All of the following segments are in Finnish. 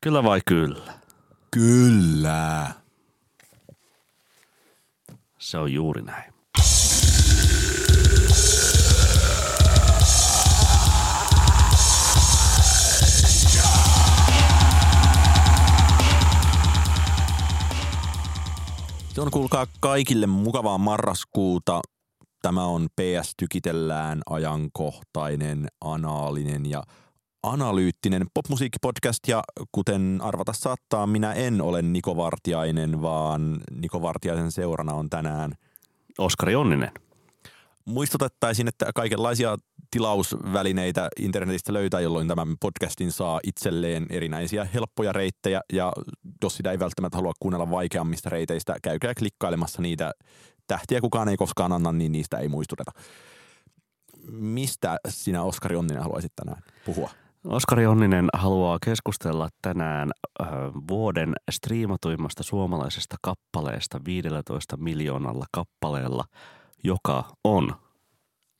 Kyllä vai kyllä? Kyllä. Se on juuri näin. Se on kuulkaa kaikille mukavaa marraskuuta. Tämä on PS Tykitellään ajankohtainen, anaalinen ja analyyttinen popmusiikkipodcast ja kuten arvata saattaa, minä en ole Niko Vartiainen, vaan Niko Vartiaisen seurana on tänään Oskari Onninen. Muistutettaisiin, että kaikenlaisia tilausvälineitä internetistä löytää, jolloin tämän podcastin saa itselleen erinäisiä helppoja reittejä ja jos sitä ei välttämättä halua kuunnella vaikeammista reiteistä, käykää klikkailemassa niitä tähtiä kukaan ei koskaan anna, niin niistä ei muistuteta. Mistä sinä Oskari Onninen haluaisit tänään puhua? Oskari Onninen haluaa keskustella tänään äh, vuoden striimatuimmasta suomalaisesta kappaleesta 15 miljoonalla kappaleella, joka on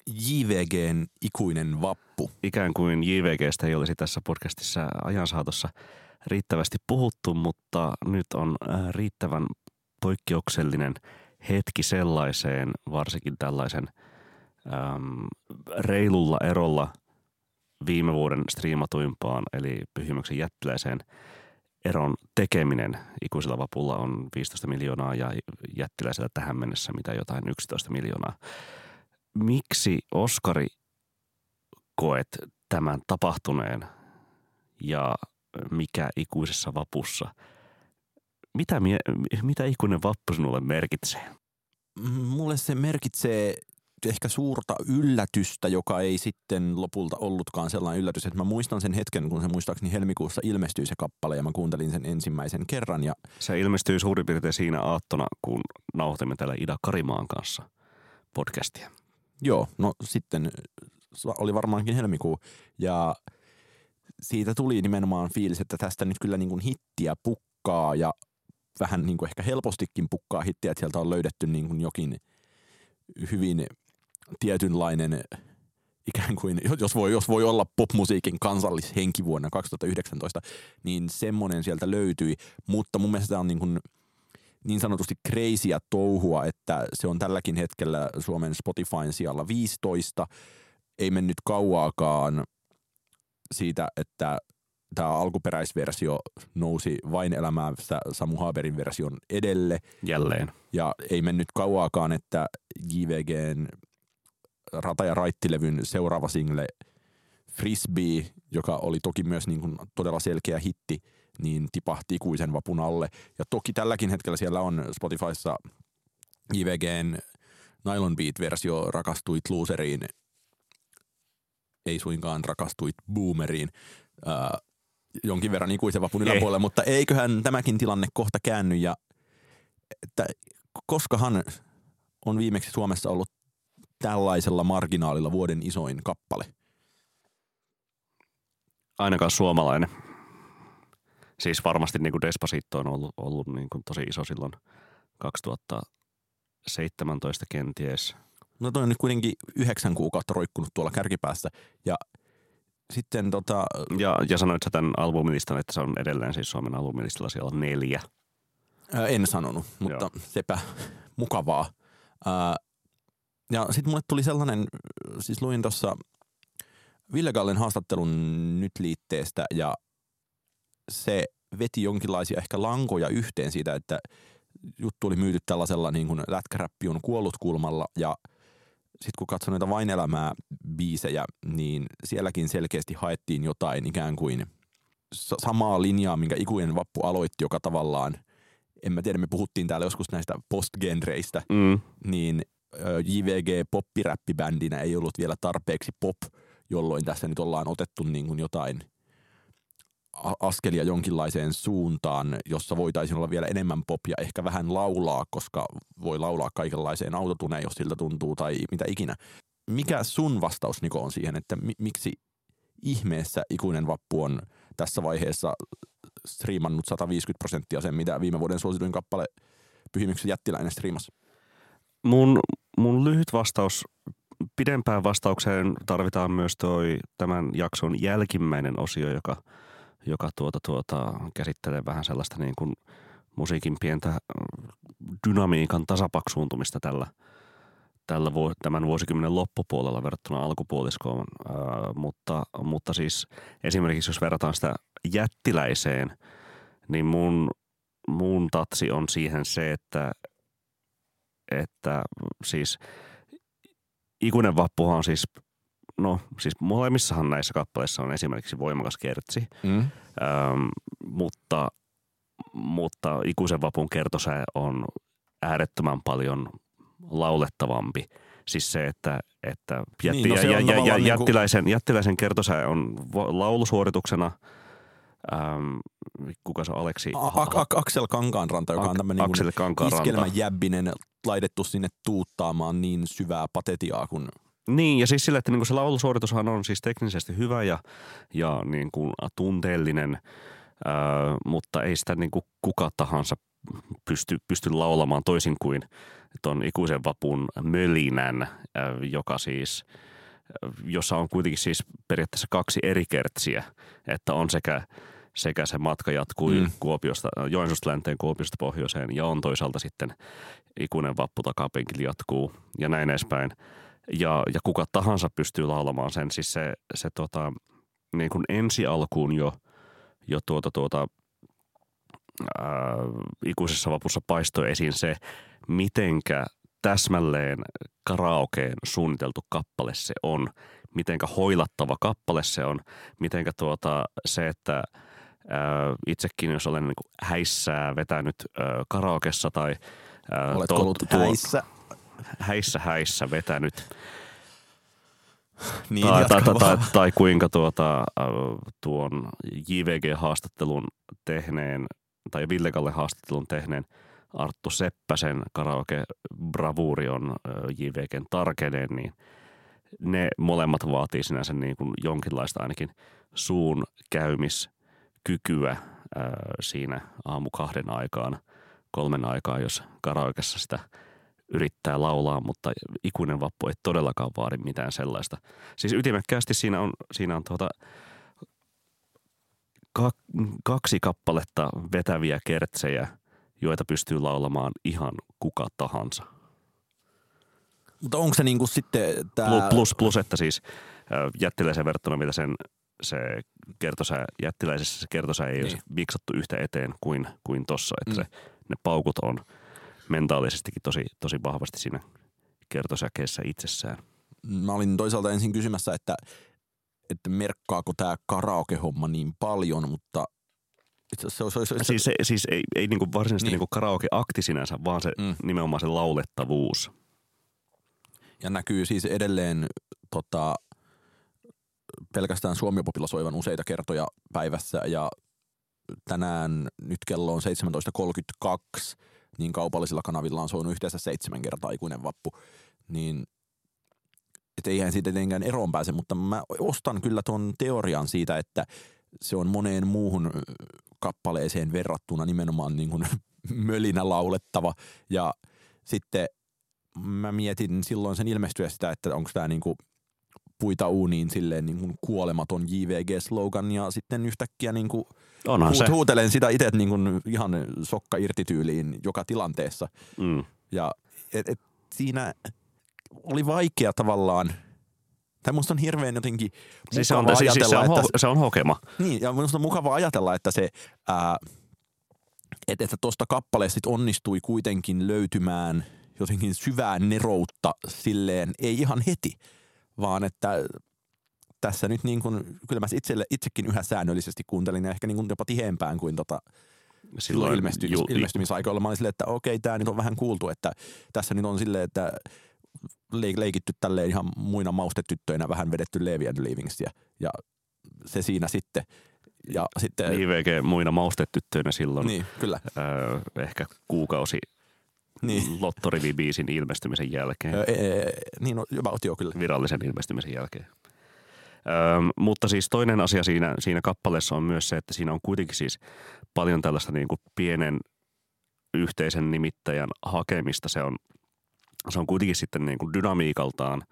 JVGn ikuinen vappu. ikään kuin JVGstä ei olisi tässä podcastissa ajan saatossa riittävästi puhuttu, mutta nyt on riittävän poikkeuksellinen hetki sellaiseen, varsinkin tällaisen äm, reilulla erolla viime vuoden striimatuimpaan, eli Pyhimyksen jättiläiseen eron tekeminen ikuisella vapulla on 15 miljoonaa ja jättiläisellä tähän mennessä mitä jotain 11 miljoonaa. Miksi Oskari koet tämän tapahtuneen ja mikä ikuisessa vapussa, mitä, mie, mitä ikuinen vappu sinulle merkitsee? Mulle se merkitsee ehkä suurta yllätystä, joka ei sitten lopulta ollutkaan sellainen yllätys, että mä muistan sen hetken, kun se muistaakseni helmikuussa ilmestyi se kappale ja mä kuuntelin sen ensimmäisen kerran. Ja Se ilmestyy suurin piirtein siinä aattona, kun nauhoitimme täällä Ida Karimaan kanssa podcastia. joo, no sitten oli varmaankin helmikuu ja siitä tuli nimenomaan fiilis, että tästä nyt kyllä niin kuin hittiä pukkaa ja vähän niin kuin ehkä helpostikin pukkaa hittiä, että sieltä on löydetty niin kuin jokin hyvin tietynlainen ikään kuin, jos voi, jos voi olla popmusiikin kansallishenki vuonna 2019, niin semmoinen sieltä löytyi, mutta mun mielestä tämä on niin, kuin niin sanotusti crazyä touhua, että se on tälläkin hetkellä Suomen Spotifyn sijalla 15, ei mennyt kauaakaan siitä, että tämä alkuperäisversio nousi vain elämäässä Samu Haberin version edelle, Jälleen. ja ei mennyt kauaakaan, että JVGn Rata- ja Raittilevyn seuraava single Frisbee, joka oli toki myös niin kuin todella selkeä hitti, niin tipahti ikuisen vapun alle. Ja toki tälläkin hetkellä siellä on Spotifyssa JVGn Nylon Beat-versio Rakastuit Loseriin, ei suinkaan rakastuit Boomeriin, ää, jonkin verran ikuisen vapun Ei. yläpuolelle, mutta eiköhän tämäkin tilanne kohta käänny ja että koskahan on viimeksi Suomessa ollut tällaisella marginaalilla vuoden isoin kappale. Ainakaan suomalainen. Siis varmasti niin kuin Despacito on ollut, ollut niin kuin tosi iso silloin 2017 kenties. No toi on nyt kuitenkin yhdeksän kuukautta roikkunut tuolla kärkipäässä ja sitten tota, Ja, ja sanoit sä tämän albumilistan, että se on edelleen siis Suomen albumilistalla siellä on neljä. ää, en sanonut, mutta Joo. sepä mukavaa. Ää, ja sitten mulle tuli sellainen, siis luin tuossa Ville Gallen haastattelun nyt liitteestä ja se veti jonkinlaisia ehkä lankoja yhteen siitä, että juttu oli myyty tällaisella niin kuin lätkäräppi on kuollut kulmalla ja sitten kun katsoin noita Vain elämää biisejä, niin sielläkin selkeästi haettiin jotain ikään kuin sa- samaa linjaa, minkä ikuinen vappu aloitti, joka tavallaan, en mä tiedä, me puhuttiin täällä joskus näistä postgenreistä, Mm. niin JVG poppiräppibändinä ei ollut vielä tarpeeksi pop, jolloin tässä nyt ollaan otettu niin kuin jotain askelia jonkinlaiseen suuntaan, jossa voitaisiin olla vielä enemmän pop ja ehkä vähän laulaa, koska voi laulaa kaikenlaiseen autotuneen, jos siltä tuntuu tai mitä ikinä. Mikä sun vastaus Niko on siihen, että mi- miksi ihmeessä ikuinen vappu on tässä vaiheessa striimannut 150 prosenttia sen, mitä viime vuoden suosituin kappale Pyhimyksen jättiläinen striimasi? Mun, mun lyhyt vastaus, pidempään vastaukseen tarvitaan myös toi tämän jakson jälkimmäinen osio, joka joka tuota, tuota, käsittelee vähän sellaista niin kuin musiikin pientä dynamiikan tasapaksuuntumista tällä, tällä vu- tämän vuosikymmenen loppupuolella verrattuna alkupuoliskoon. Ää, mutta, mutta siis esimerkiksi jos verrataan sitä jättiläiseen, niin mun, mun tatsi on siihen se, että, että siis ikuinen vappuhan on siis no siis molemmissahan näissä kappaleissa on esimerkiksi voimakas kertsi, mm. ähm, mutta, mutta ikuisen vapun kertosää on äärettömän paljon laulettavampi. Siis se, että, että jätti, niin, no ja, ja, ja, ja, niinku- jättiläisen, niin jättiläisen kertosää on laulusuorituksena – Ähm, kuka se on Aleksi? A- A- A- Aksel Kankaanranta, joka on tämmöinen niin iskelmä jäbbinen laitettu sinne tuuttaamaan niin syvää patetiaa kuin niin, ja siis sille, että niin kuin se laulusuoritushan on siis teknisesti hyvä ja, ja niin kuin tunteellinen, ää, mutta ei sitä niin kuin kuka tahansa pysty, pysty laulamaan toisin kuin tuon ikuisen vapun mölinän, ää, joka siis, jossa on kuitenkin siis periaatteessa kaksi eri kertsiä, että on sekä sekä se matka jatkuu mm. Kuopiosta, Joensuusta länteen Kuopiosta pohjoiseen ja on toisaalta sitten ikuinen vappu takapenkillä jatkuu ja näin edespäin ja, ja kuka tahansa pystyy laulamaan sen. Siis se, se tota, niin kuin ensi alkuun jo, jo tuota, tuota, ää, ikuisessa vapussa paistoi esiin se, mitenkä täsmälleen karaokeen suunniteltu kappale se on, mitenkä hoilattava kappale se on, mitenkä tuota, se, että ää, itsekin jos olen niin häissää vetänyt ää, karaokessa tai ää, Oletko to, ollut häissä? häissä häissä vetänyt. niin, tai, tai, tai, tai, tai kuinka tuota, tuon JVG-haastattelun tehneen tai Villegalle haastattelun tehneen Arttu Seppäsen karaoke bravuuri on JVGn tarkeneen, niin ne molemmat vaatii sinänsä niin kuin jonkinlaista ainakin suun käymiskykyä siinä aamu kahden aikaan, kolmen aikaan, jos karaokessa sitä – yrittää laulaa, mutta ikuinen vappu ei todellakaan vaadi mitään sellaista. Siis ytimekkäästi siinä on, siinä on tuota, kaksi kappaletta vetäviä kertsejä, joita pystyy laulamaan ihan kuka tahansa. Mutta onko se niinku sitten tämä... Plus, plus, plus, että siis jättiläisen verrattuna, mitä sen se kertosä, jättiläisessä se kertosä ei niin. ole miksattu yhtä eteen kuin, kuin tossa, että mm. se, ne paukut on – mentaalisestikin tosi, tosi vahvasti siinä kertosäkeessä itsessään. Mä olin toisaalta ensin kysymässä, että, että merkkaako tämä karaoke-homma niin paljon, mutta se, se, se, se, siis, se, siis ei, ei niinku varsinaisesti niin. niinku karaoke-akti sinänsä, vaan se mm. nimenomaan se laulettavuus. Ja näkyy siis edelleen tota, pelkästään suomipopilla soivan useita kertoja päivässä ja tänään nyt kello on 17.32 niin kaupallisilla kanavilla on soinut yhteensä seitsemän kertaa ikuinen vappu, niin että eihän siitä tietenkään eroon pääse, mutta mä ostan kyllä tuon teorian siitä, että se on moneen muuhun kappaleeseen verrattuna nimenomaan niin kuin mölinä laulettava ja sitten mä mietin silloin sen ilmestyä sitä, että onko tämä niin kuin puita uuniin silleen niin kuin kuolematon JVG-slogan ja sitten yhtäkkiä niin kuin Onhan huut, se. huutelen sitä itse niin kuin ihan sokka irti tyyliin joka tilanteessa. Mm. Ja et, et siinä oli vaikea tavallaan tai musta on hirveän jotenkin siis se on, ajatella, siis se, on, että, se on hokema. Niin, ja musta on mukava ajatella, että se, ää, että, että tuosta kappaleesta onnistui kuitenkin löytymään jotenkin syvää neroutta silleen, ei ihan heti, vaan että tässä nyt niin kuin, kyllä mä itselle, itsekin yhä säännöllisesti kuuntelin ja ehkä niin kuin jopa tiheempään kuin tota, silloin ilmestymis, ju, ilmestymisaikoilla. Mä olin silleen, että okei, tämä nyt on vähän kuultu, että tässä nyt on silleen, että leikitty tälleen ihan muina maustetyttöinä vähän vedetty Levi and Leavingsia ja se siinä sitten. Ja sitten IVG muina maustetyttöinä silloin. Niin, kyllä. Öö, ehkä kuukausi niin. Lottorivi-biisin ilmestymisen jälkeen. Öö, e, e, niin, no, jopa joo, kyllä. Virallisen ilmestymisen jälkeen. Öm, mutta siis toinen asia siinä, siinä kappaleessa on myös se, että siinä on kuitenkin siis paljon tällaista niin kuin pienen yhteisen nimittäjän hakemista. Se on, se on kuitenkin sitten niin kuin dynamiikaltaan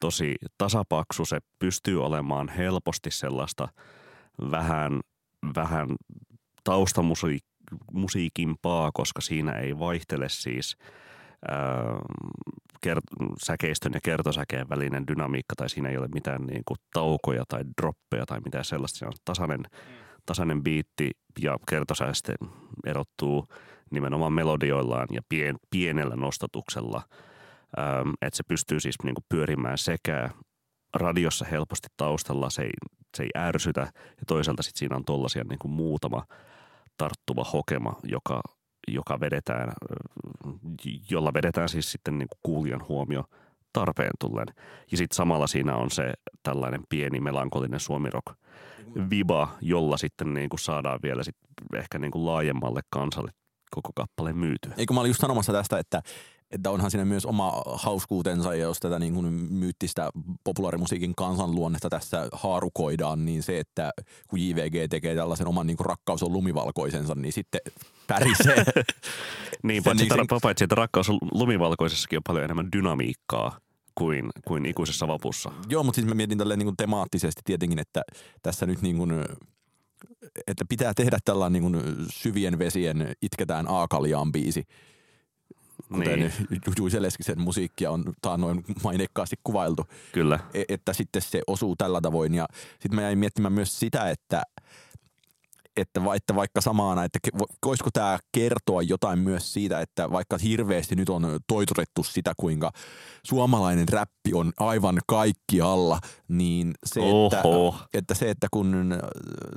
tosi tasapaksu. Se pystyy olemaan helposti sellaista vähän vähän taustamusiikimpaa, koska siinä ei vaihtele siis ää, kert- säkeistön ja kertosäkeen välinen dynamiikka tai siinä ei ole mitään niin kuin taukoja tai droppeja tai mitään sellaista. Se on tasainen, tasainen biitti ja kertosäeste erottuu nimenomaan melodioillaan ja pien, pienellä nostatuksella, ähm, että se pystyy siis niin kuin pyörimään sekä radiossa helposti taustalla, se ei, se ei ärsytä ja toisaalta sitten siinä on tollaisia niin kuin muutama tarttuva hokema, joka, joka vedetään, jolla vedetään siis sitten niin kuin kuulijan huomio tarpeen tullen. Ja sitten samalla siinä on se tällainen pieni melankolinen suomirok viba, jolla sitten niin kuin saadaan vielä sit ehkä niin kuin laajemmalle kansalle koko kappale myyty. Eikö mä olin just sanomassa tästä, että, että onhan siinä myös oma hauskuutensa, ja jos tätä niin kuin myyttistä populaarimusiikin kansanluonnetta tässä haarukoidaan, niin se, että kun JVG tekee tällaisen oman niin kuin rakkaus on lumivalkoisensa, niin sitten pärisee. niin, paitsi, niin sen... paitsi että rakkaus on lumivalkoisessakin on paljon enemmän dynamiikkaa kuin, kuin ikuisessa vapussa. Joo, mutta siis mä mietin tälleen niin kuin temaattisesti tietenkin, että tässä nyt niin kuin että pitää tehdä tällainen niin kuin syvien vesien itketään aakaliaan biisi. Kuten niin. Juise Leskisen musiikkia on noin mainekkaasti kuvailtu. Kyllä. E, että sitten se osuu tällä tavoin. Ja sitten mä jäin miettimään myös sitä, että – että, että vaikka samaana, että voisiko tämä kertoa jotain myös siitä, että vaikka hirveästi nyt on toitotettu sitä, kuinka suomalainen räppi on aivan kaikkialla, niin se, että, että se, että kun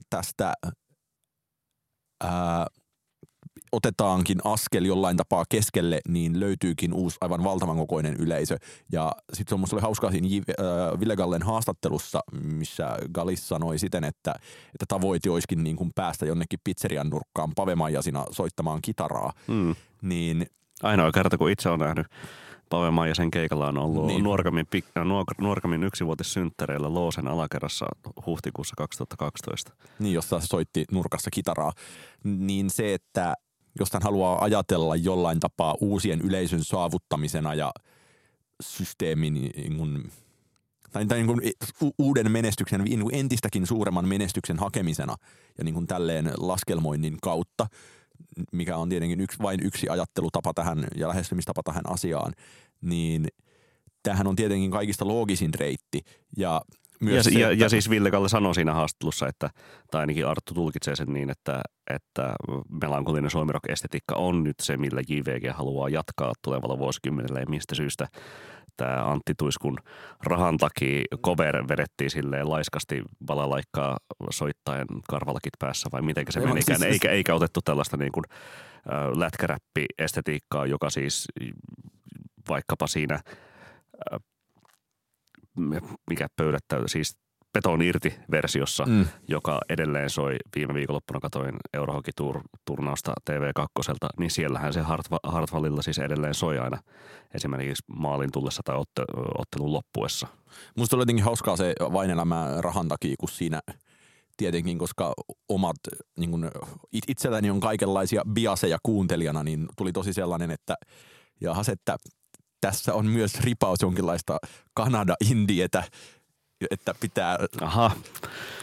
tästä ää, otetaankin askel jollain tapaa keskelle, niin löytyykin uusi aivan valtavan kokoinen yleisö. Ja sitten se musta oli hauskaa siinä äh, Ville Gallen haastattelussa, missä Galis sanoi siten, että, että tavoite olisikin niin kuin päästä jonnekin pizzerian nurkkaan pavemaijasina soittamaan kitaraa. Hmm. Niin, Ainoa kerta, kun itse on nähnyt Pave Maijasen keikalla on ollut niin. Nuorkamin, Nuorkamin yksivuotissynttäreillä Loosen alakerrassa huhtikuussa 2012. Niin, jossa se soitti nurkassa kitaraa. Niin se, että jos hän haluaa ajatella jollain tapaa uusien yleisön saavuttamisena ja systeemin niin kuin, tai, tai niin kuin uuden menestyksen, niin kuin entistäkin suuremman menestyksen hakemisena ja niin kuin tälleen laskelmoinnin kautta, mikä on tietenkin yksi, vain yksi ajattelutapa tähän ja lähestymistapa tähän asiaan, niin tämähän on tietenkin kaikista loogisin reitti ja myös ja, se, ja, että... ja siis Ville Kalle sanoi siinä haastattelussa, että, tai ainakin Arttu tulkitsee sen niin, että, että melankolinen suomirock-estetiikka on nyt se, millä JVG haluaa jatkaa tulevalla vuosikymmenellä ja mistä syystä tämä Antti Tuiskun rahan takia cover vedettiin silleen laiskasti valalaikkaa soittaen karvalakit päässä vai miten se meni, siis, eikä, eikä otettu tällaista niin kuin, äh, lätkäräppi-estetiikkaa, joka siis vaikkapa siinä mikä pöydättä, siis Peton irti versiossa, mm. joka edelleen soi viime viikonloppuna katoin Eurohockey-turnausta TV2, niin siellähän se Hartwallilla siis edelleen soi aina esimerkiksi maalin tullessa tai otte, ottelun loppuessa. Musta oli jotenkin hauskaa se vain elämä rahan takia, kun siinä tietenkin, koska omat, niin kun itselläni on kaikenlaisia biaseja kuuntelijana, niin tuli tosi sellainen, että jahas, että tässä on myös ripaus jonkinlaista Kanada-indietä, että pitää, Aha.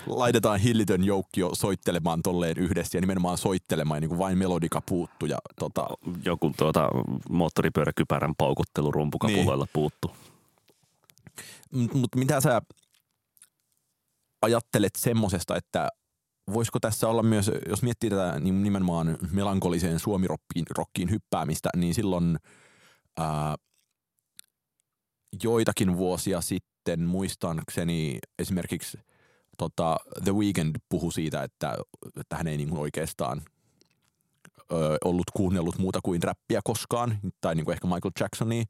laitetaan hillitön joukkio soittelemaan tolleen yhdessä ja nimenomaan soittelemaan, niin kuin vain melodika puuttu. Ja, tota... Joku tuota, moottoripyöräkypärän paukuttelu rumpukapuloilla niin. puuttu. Mutta mut mitä sä ajattelet semmosesta, että voisiko tässä olla myös, jos miettii tätä niin nimenomaan melankoliseen suomirokkiin hyppäämistä, niin silloin ää, joitakin vuosia sitten. Muistaakseni esimerkiksi tota, The Weeknd puhui siitä, että, että hän ei niin kuin oikeastaan ö, ollut kuunnellut muuta kuin räppiä koskaan, tai niin kuin ehkä Michael Jacksonia,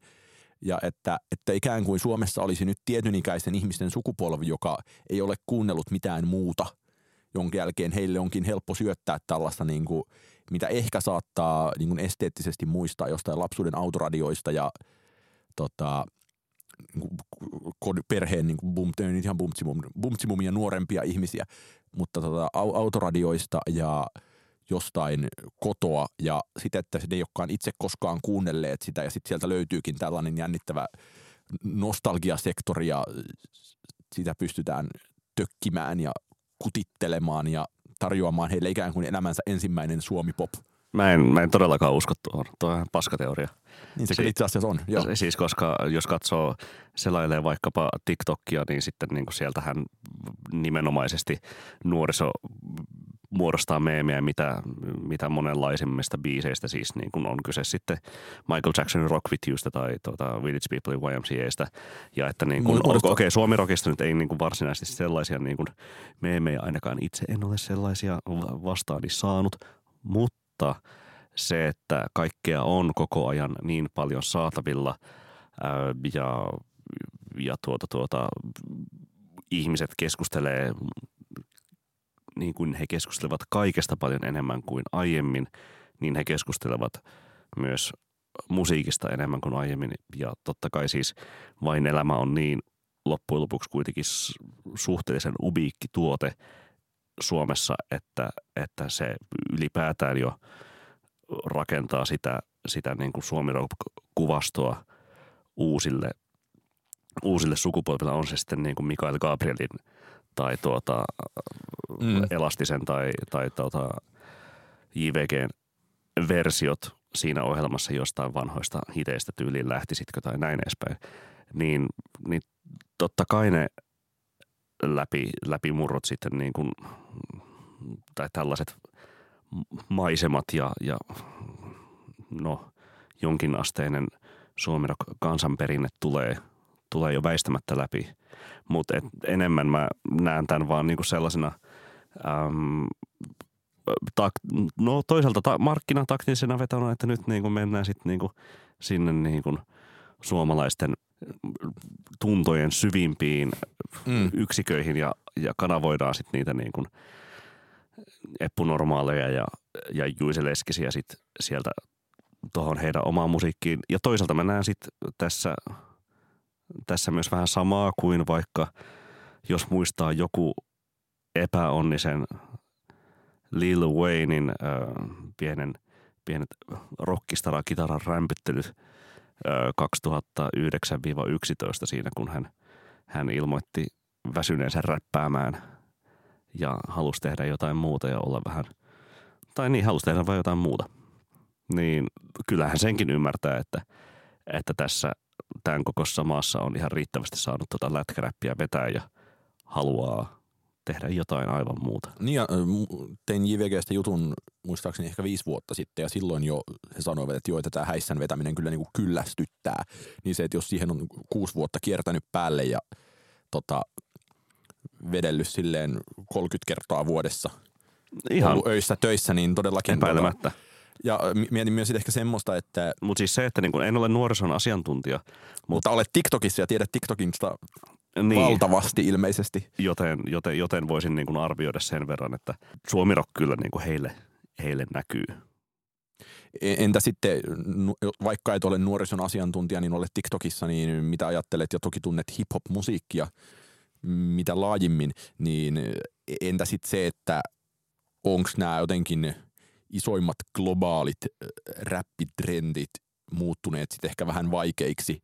ja että, että ikään kuin Suomessa olisi nyt tietynikäisten ihmisten sukupolvi, joka ei ole kuunnellut mitään muuta, jonka jälkeen heille onkin helppo syöttää tällaista, niin kuin, mitä ehkä saattaa niin kuin esteettisesti muistaa jostain lapsuuden autoradioista ja tota, perheen niin bum, ihan bumtsimum, bumtsimumia nuorempia ihmisiä, mutta tota, autoradioista ja jostain kotoa. Ja sitten, että ne ei olekaan itse koskaan kuunnelleet sitä. Ja sitten sieltä löytyykin tällainen jännittävä nostalgiasektori ja sitä pystytään tökkimään ja kutittelemaan ja tarjoamaan heille ikään kuin elämänsä ensimmäinen Suomi-pop. Mä en, mä en todellakaan usko tuohon. Tuo on paskateoria. Niin se Si- itse asiassa on. Joo. Siis koska jos katsoo, selailee vaikkapa TikTokia, niin sitten niin kuin sieltähän nimenomaisesti nuoriso muodostaa meemiä, mitä, mitä monenlaisimmista biiseistä siis niin kuin on kyse sitten Michael Jacksonin Rock With Yousta tai tuota, Village People YMCAstä. Ja että niin kuin, Muodostaa- okei, okay, Suomi-rockista nyt ei niin kuin varsinaisesti sellaisia niin kuin meemejä, ainakaan itse en ole sellaisia va- vastaani saanut, mutta se, että kaikkea on koko ajan niin paljon saatavilla ää, ja, ja tuota, tuota, ihmiset keskustelee niin kuin he keskustelevat kaikesta paljon enemmän kuin aiemmin, niin he keskustelevat myös musiikista enemmän kuin aiemmin. Ja totta kai siis vain elämä on niin loppujen lopuksi kuitenkin suhteellisen ubiikki tuote Suomessa, että, että se ylipäätään jo rakentaa sitä, sitä niin kuin Suomi-kuvastoa uusille, uusille sukupolville. On se sitten niin kuin Mikael Gabrielin tai tuota, Mm. Elastisen tai, tai tuota, JVGn versiot siinä ohjelmassa jostain vanhoista hiteistä tyyliin lähtisitkö tai näin edespäin, niin, niin totta kai ne läpi, läpimurrot sitten niin kuin, tai tällaiset maisemat ja, ja no, jonkinasteinen suomirok kansanperinne tulee, tulee jo väistämättä läpi. Mutta enemmän mä näen tämän vaan niinku sellaisena, äm, tak, no toisaalta ta, markkinataktisena vetona, että nyt niinku mennään sitten niinku sinne niinku suomalaisten tuntojen syvimpiin Mm. yksiköihin ja, ja kanavoidaan sitten niitä niin kuin eppunormaaleja ja, ja Juise Leskisiä sit sieltä tuohon heidän omaan musiikkiin. Ja toisaalta mä näen sitten tässä, tässä myös vähän samaa kuin vaikka jos muistaa joku epäonnisen Lil Waynein äh, pienen, pienet rockistara kitaran rämpyttelyt äh, 2009-11 siinä, kun hän, hän ilmoitti väsyneensä räppäämään ja halusi tehdä jotain muuta ja olla vähän, tai niin, halusi tehdä vain jotain muuta. Niin kyllähän senkin ymmärtää, että, että tässä tämän kokossa maassa on ihan riittävästi saanut tuota lätkäräppiä vetää ja haluaa tehdä jotain aivan muuta. Niin ja tein JVGstä jutun muistaakseni ehkä viisi vuotta sitten ja silloin jo he sanoivat, että joo, että tämä häissän vetäminen kyllä niin kuin kyllästyttää. Niin se, että jos siihen on kuusi vuotta kiertänyt päälle ja tota, vedellyt silleen 30 kertaa vuodessa Ihan ollut öissä töissä, niin todellakin. epäilemättä. Tota, ja mi- mietin myös ehkä semmoista, että Mutta siis se, että niin kun en ole nuorison asiantuntija, mutta olet TikTokissa ja tiedät TikTokista niin, valtavasti ilmeisesti. joten, joten, joten voisin niin kuin arvioida sen verran, että Suomi Rock kyllä niin kuin heille, heille näkyy. E- Entä sitten, vaikka et ole nuorison asiantuntija, niin olet TikTokissa, niin mitä ajattelet ja toki tunnet hip-hop-musiikkia mitä laajimmin, niin entä sitten se, että onko nämä jotenkin isoimmat globaalit räppitrendit muuttuneet sitten ehkä vähän vaikeiksi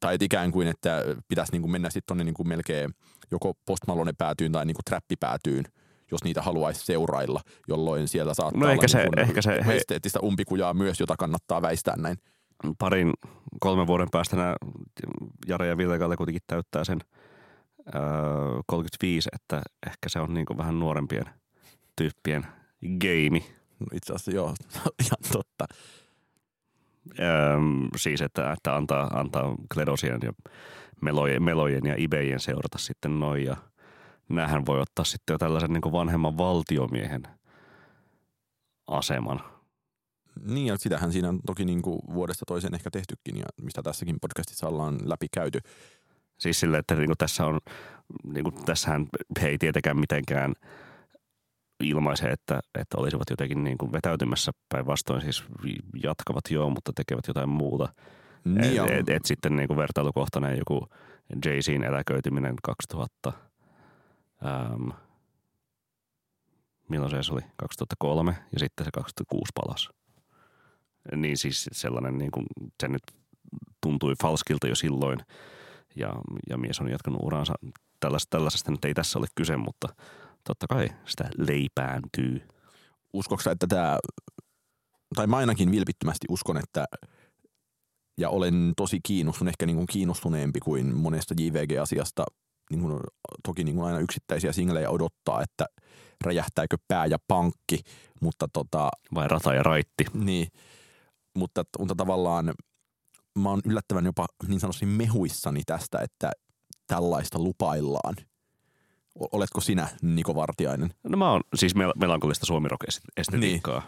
tai et ikään kuin, että pitäisi niinku mennä sitten tuonne niinku melkein joko Post Malone päätyyn tai niinku trappipäätyyn, jos niitä haluaisi seurailla, jolloin siellä saattaa No olla ehkä se- niinku ehkä se- esteettistä umpikujaa myös, jota kannattaa väistää näin. Parin, kolmen vuoden päästä nämä Jare ja Ville kuitenkin täyttää sen öö, 35, että ehkä se on niin kuin vähän nuorempien tyyppien game. Itse asiassa joo, ihan totta. Öö, siis, että, että antaa, antaa Kledosien ja Melojen, Melojen ja Ibejen seurata sitten noin ja näähän voi ottaa sitten jo tällaisen niin kuin vanhemman valtiomiehen aseman. Niin ja sitähän siinä on toki niin kuin vuodesta toiseen ehkä tehtykin ja mistä tässäkin podcastissa ollaan läpi käyty. Siis sille, että niinku tässä on, niinku tässähän he ei tietenkään mitenkään ilmaise, että, että olisivat jotenkin niinku vetäytymässä päinvastoin, siis jatkavat joo, mutta tekevät jotain muuta. Niin ja, et, et, et sitten niinku vertailukohtainen joku Jay-Zin eläköityminen 2000, äm, milloin se oli? 2003 ja sitten se 2006 palasi. Niin siis sellainen, niin kuin, se nyt tuntui falskilta jo silloin ja, ja mies on jatkanut uransa. Tällaisesta, tällaisesta nyt ei tässä ole kyse, mutta, totta kai sitä leipääntyy. Uskoksä, että tämä, tai mä ainakin vilpittömästi uskon, että ja olen tosi kiinnostunut, ehkä niin kuin kiinnostuneempi kuin monesta JVG-asiasta. Niin kuin, toki niin kuin aina yksittäisiä singlejä odottaa, että räjähtääkö pää ja pankki, mutta tota, Vai rata ja raitti. niin, mutta, mutta tavallaan mä oon yllättävän jopa niin sanoisin mehuissani tästä, että tällaista lupaillaan. Oletko sinä, Niko Vartiainen? No mä oon siis mel- melankolista suomirock-estetiikkaa.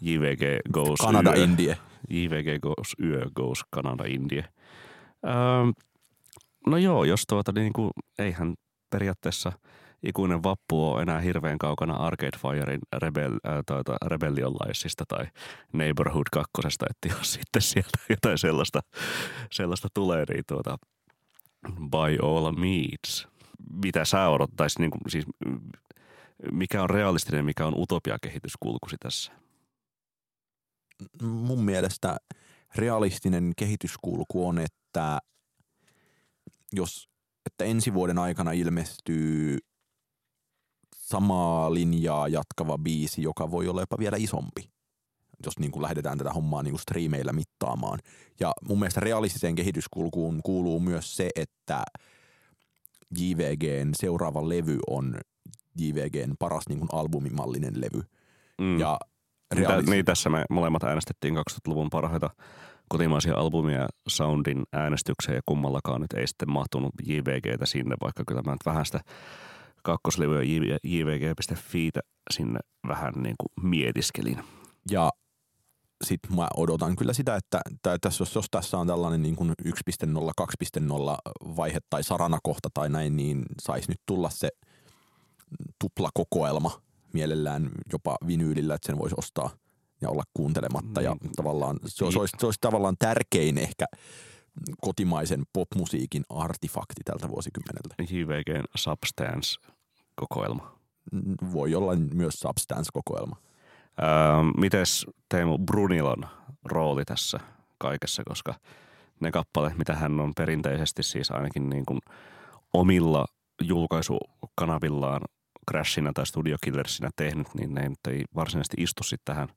JVG goes Kanada yö. Indie. JVG goes yö, goes Kanada Indie. Öö, no joo, jos tuota niin kuin, eihän periaatteessa ikuinen vappu ole enää hirveän kaukana Arcade Firein Rebel, äh, tuota, Rebellion tai Neighborhood 2, että jos sitten sieltä jotain sellaista, sellaista tulee, niin tuota, by all means. Mitä sä odottaisit, niin kuin, siis, mikä on realistinen, mikä on utopiakehityskulkusi tässä? Mun mielestä realistinen kehityskulku on, että jos että ensi vuoden aikana ilmestyy samaa linjaa jatkava biisi, joka voi olla jopa vielä isompi, jos niin kuin lähdetään tätä hommaa niin kuin striimeillä mittaamaan. Ja mun mielestä realistiseen kehityskulkuun kuuluu myös se, että JVGn seuraava levy on JVGn paras niin kuin albumimallinen levy. Mm. Ja realis- niin tässä me molemmat äänestettiin 2000-luvun parhaita kotimaisia albumia Soundin äänestykseen ja kummallakaan nyt ei sitten mahtunut JVGtä sinne, vaikka kyllä mä nyt vähän sitä kakkoslevyä JVG.fiitä sinne vähän niin kuin mietiskelin. Ja sitten mä odotan kyllä sitä, että tässä, jos, jos tässä on tällainen niin kuin 1.0, 2.0 vaihe tai saranakohta tai näin, niin saisi nyt tulla se tuplakokoelma mielellään jopa vinyylillä, että sen voisi ostaa ja olla kuuntelematta. Ja Mm. tavallaan se, olisi, se, olisi, se olisi tavallaan tärkein ehkä kotimaisen popmusiikin artifakti tältä vuosikymmeneltä. JVGn Substance-kokoelma. Voi olla myös Substance-kokoelma. Öö, mites Teemu Brunilon rooli tässä kaikessa, koska ne kappaleet, mitä hän on perinteisesti siis ainakin niin kuin omilla julkaisukanavillaan Crashina tai Studio Killersinä tehnyt, niin ne nyt ei varsinaisesti istu sitten tähän,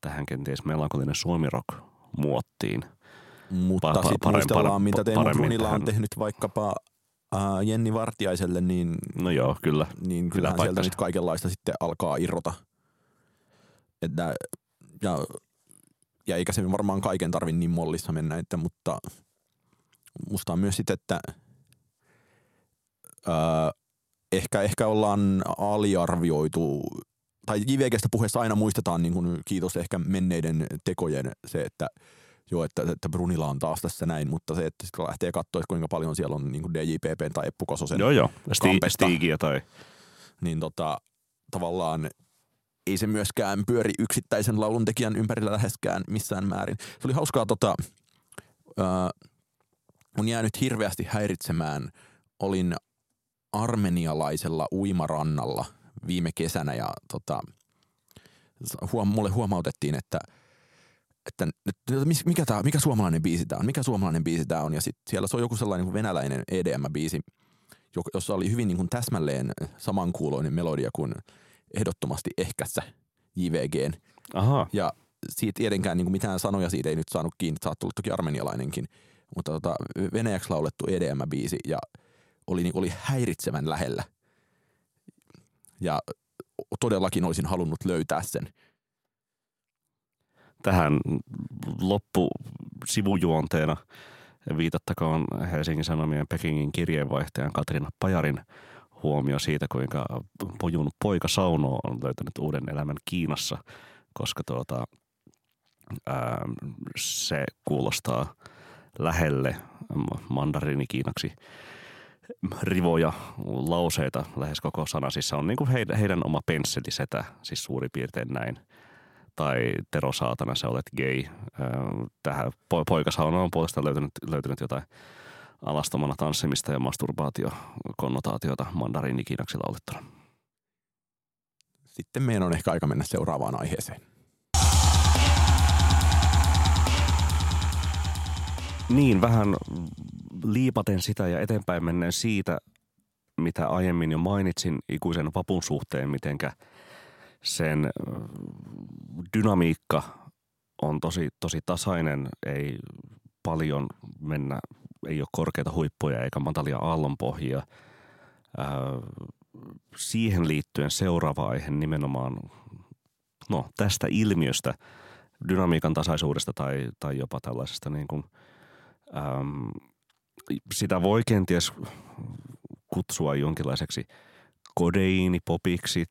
tähän kenties melankolinen suomirock-muottiin. Mutta Pa- pa- sitten muistellaan, mitä Teemu Brunila on tehnyt vaikkapa äh, Jenni Vartiaiselle, niin, No joo, kyllä. niin kyllähän sieltä paikkansa. nyt kaikenlaista sitten alkaa irrota. Että, ja, ja eikä se varmaan kaiken tarvi niin mollissa mennä, että, mutta musta on myös sitten, että ää, ehkä, ehkä ollaan aliarvioitu, tai JVGstä puheessa aina muistetaan, niin kuin, kiitos ehkä menneiden tekojen, se, että joo, että, että Brunila on taas tässä näin, mutta se, että sitten lähtee katsoa, että kuinka paljon siellä on niin kuin DJPP tai Eppu Kososen Joo, joo. Sti-. Stigiä tai niin tota, tavallaan ei se myöskään pyöri yksittäisen lauluntekijän ympärillä läheskään missään määrin. Se oli hauskaa, tota, ää, on jäänyt hirveästi häiritsemään. Olin armenialaisella uimarannalla viime kesänä ja tota, huom, mulle huomautettiin, että että, mikä, tää, mikä suomalainen biisi tämä on, mikä suomalainen biisi tämä on. Ja sitten siellä se on joku sellainen venäläinen EDM-biisi, jossa oli hyvin niin kuin täsmälleen samankuuloinen melodia kuin ehdottomasti ehkässä JVGn. Aha, Ja siitä tietenkään niin kuin mitään sanoja siitä ei nyt saanut kiinni, saattaa olla toki armenialainenkin, mutta tota, venäjäksi laulettu EDM-biisi ja oli, niin, oli häiritsevän lähellä. Ja todellakin olisin halunnut löytää sen. tähän loppu sivujuonteena viitattakoon Helsingin Sanomien Pekingin kirjeenvaihtajan Katriina Pajarin huomio siitä, kuinka pojun poika Sauno on löytänyt uuden elämän Kiinassa, koska tuota, ää, se kuulostaa lähelle mandariinikiinaksi rivoja, lauseita lähes koko sana. Siis se on niin kuin heidän, heidän oma pensselisetä, siis suurin piirtein näin tai Tero Saatana, sä olet gay. Tähän po- on puolestaan löytynyt, löytynyt jotain alastomana tanssimista ja masturbaatiokonnotaatiota mandariinikiinaksi laulettuna. Sitten meidän on ehkä aika mennä seuraavaan aiheeseen. Niin, vähän liipaten sitä ja eteenpäin menneen siitä mitä aiemmin jo mainitsin ikuisen vapun suhteen, mitenkä sen dynamiikka on tosi, tosi tasainen, ei paljon mennä, ei ole korkeita huippuja eikä matalia aallonpohjia. siihen liittyen seuraava aihe nimenomaan no, tästä ilmiöstä, dynamiikan tasaisuudesta tai, tai jopa tällaisesta niin kuin, äm, sitä voi kenties kutsua jonkinlaiseksi kodeiinipopiksi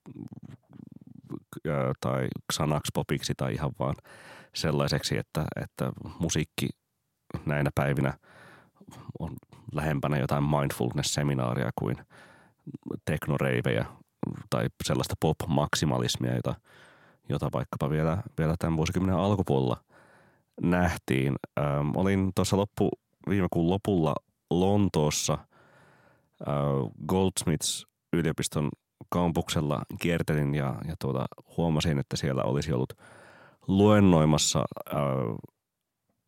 tai Xanax-popiksi tai ihan vaan sellaiseksi, että, että musiikki näinä päivinä on lähempänä jotain mindfulness-seminaaria kuin teknoreivejä tai sellaista pop-maksimalismia, jota, jota vaikkapa vielä, vielä tämän vuosikymmenen alkupuolella nähtiin. Ähm, olin tuossa loppu, viime kuun lopulla Lontoossa äh, Goldsmiths yliopiston kampuksella kiertelin ja, ja tuota, huomasin, että siellä olisi ollut luennoimassa äh,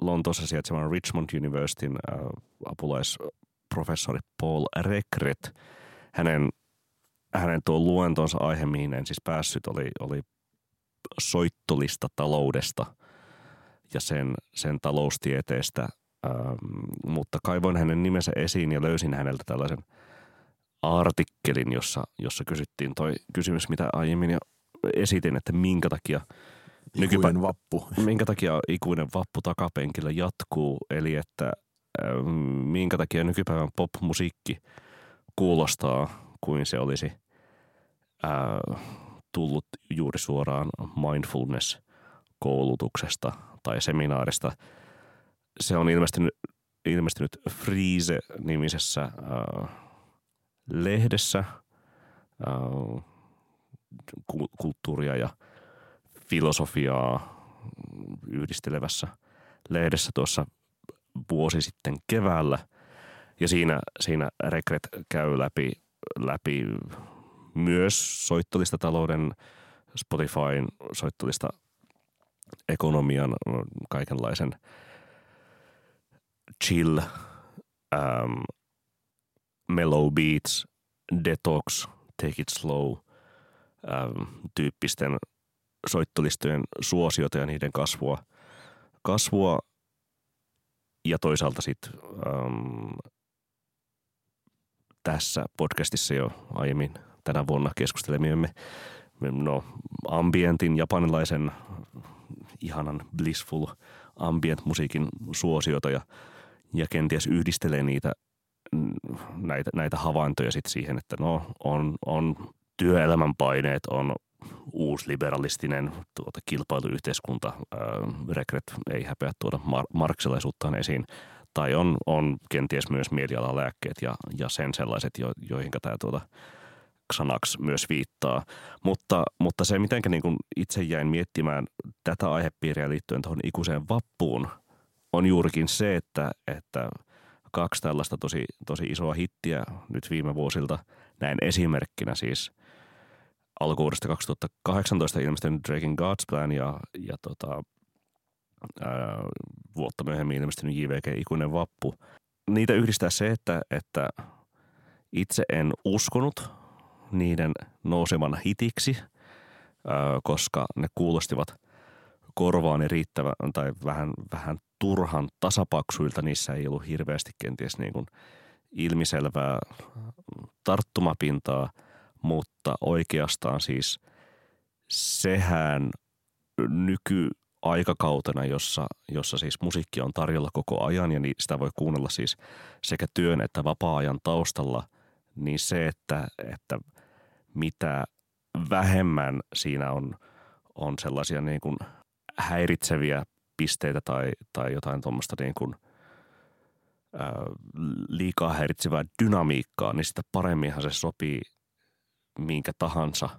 Lontoossa sijaitsevan Richmond Universityn äh, apulaisprofessori Paul Rekret. Hänen, hänen tuo luentonsa aihe, mihin en siis päässyt, oli, oli soittolista taloudesta ja sen, sen taloustieteestä, ähm, mutta kaivoin hänen nimensä esiin ja löysin häneltä tällaisen artikkelin, jossa, jossa kysyttiin toi kysymys, mitä aiemmin jo esitin, että minkä takia Ikuinen vappu. Minkä takia ikuinen vappu takapenkillä jatkuu, eli että äh, minkä takia nykypäivän popmusiikki kuulostaa kuin se olisi äh, tullut juuri suoraan mindfulness-koulutuksesta tai seminaarista. Se on ilmestynyt, ilmestynyt Freeze-nimisessä äh, lehdessä äh, kulttuuria ja filosofiaa yhdistelevässä lehdessä tuossa vuosi sitten keväällä. Ja siinä, siinä Rekret käy läpi, läpi myös soittolista talouden, Spotifyn soittolista ekonomian, kaikenlaisen chill, um, mellow beats, detox, take it slow um, tyyppisten soittolistojen suosiota ja niiden kasvua, kasvua ja toisaalta sitten um, tässä podcastissa jo aiemmin tänä vuonna keskustelemiemme no, ambientin, japanilaisen ihanan blissful ambient-musiikin suosiota ja, ja kenties yhdistelee niitä näitä, näitä havaintoja sitten siihen, että no on, on työelämän paineet, on uusliberalistinen tuota, kilpailuyhteiskunta, ää, Rekret ei häpeä tuoda mar- marksilaisuuttaan esiin, tai on, on kenties myös mielialalääkkeet ja, ja sen sellaiset, jo, joihin tämä tuota, Xanax myös viittaa. Mutta, mutta se, miten niin itse jäin miettimään tätä aihepiiriä liittyen tuohon ikuiseen vappuun, on juurikin se, että, että kaksi tällaista tosi, tosi isoa hittiä nyt viime vuosilta näin esimerkkinä siis alkuvuodesta 2018 ilmestynyt Drakein God's Plan ja, ja tota, ää, vuotta myöhemmin ilmestynyt JVG Ikuinen Vappu. Niitä yhdistää se, että, että itse en uskonut niiden nousevan hitiksi, koska ne kuulostivat korvaani riittävän tai vähän, vähän turhan tasapaksuilta. Niissä ei ollut hirveästi kenties niin kuin ilmiselvää tarttumapintaa, mutta oikeastaan siis sehän nykyaikakautena, jossa, jossa siis musiikki on tarjolla koko ajan ja niin sitä voi kuunnella siis sekä työn että vapaa-ajan taustalla, niin se, että, että – mitä vähemmän siinä on, on sellaisia niin kuin häiritseviä pisteitä tai, tai jotain tuommoista niin kuin, liikaa häiritsevää dynamiikkaa, niin sitä paremminhan se sopii minkä tahansa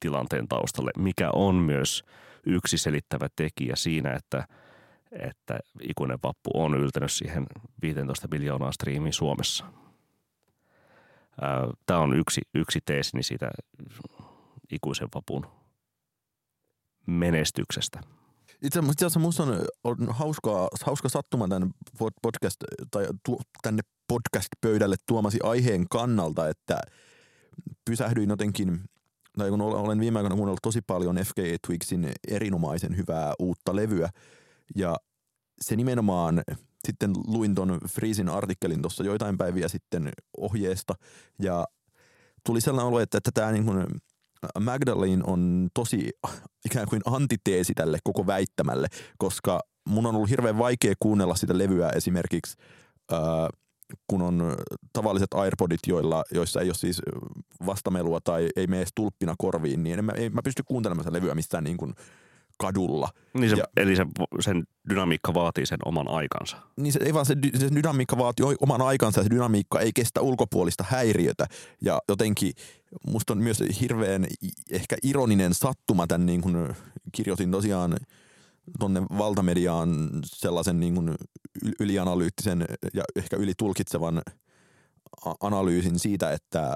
tilanteen taustalle, mikä on myös yksi selittävä tekijä siinä, että, että ikuinen vappu on yltänyt siihen 15 miljoonaa striimiä Suomessa – Tämä on yksi, yksi teesini siitä ikuisen vapun menestyksestä. Itse asiassa minusta on, on hauskaa, hauska sattuma tämän podcast, tai tu, tänne podcast-pöydälle tuomasi aiheen kannalta, että pysähdyin jotenkin, tai kun olen viime aikoina kuunnellut tosi paljon FKA Twigsin erinomaisen hyvää uutta levyä, ja se nimenomaan sitten luin ton Freezin artikkelin tuossa joitain päiviä sitten ohjeesta, ja tuli sellainen olo, että, että tämä niin kuin Magdalene on tosi ikään kuin antiteesi tälle koko väittämälle, koska mun on ollut hirveän vaikea kuunnella sitä levyä esimerkiksi, äh, kun on tavalliset AirPodit, joilla, joissa ei ole siis vastamelua tai ei mene edes tulppina korviin, niin en mä, ei, mä pysty kuuntelemaan sitä levyä mistään niin kuin kadulla. Niin se, Ja- eli se, sen dynamiikka vaatii sen oman aikansa. Niin se, ei vaan se, se dynamiikka vaatii oman aikansa ja se dynamiikka ei kestä ulkopuolista häiriötä. Ja jotenkin musta on myös hirveän ehkä ironinen sattuma tämän niin kuin kirjoitin tosiaan tonne valtamediaan sellaisen niin kuin ylianalyyttisen ja ehkä ylitulkitsevan analyysin siitä, että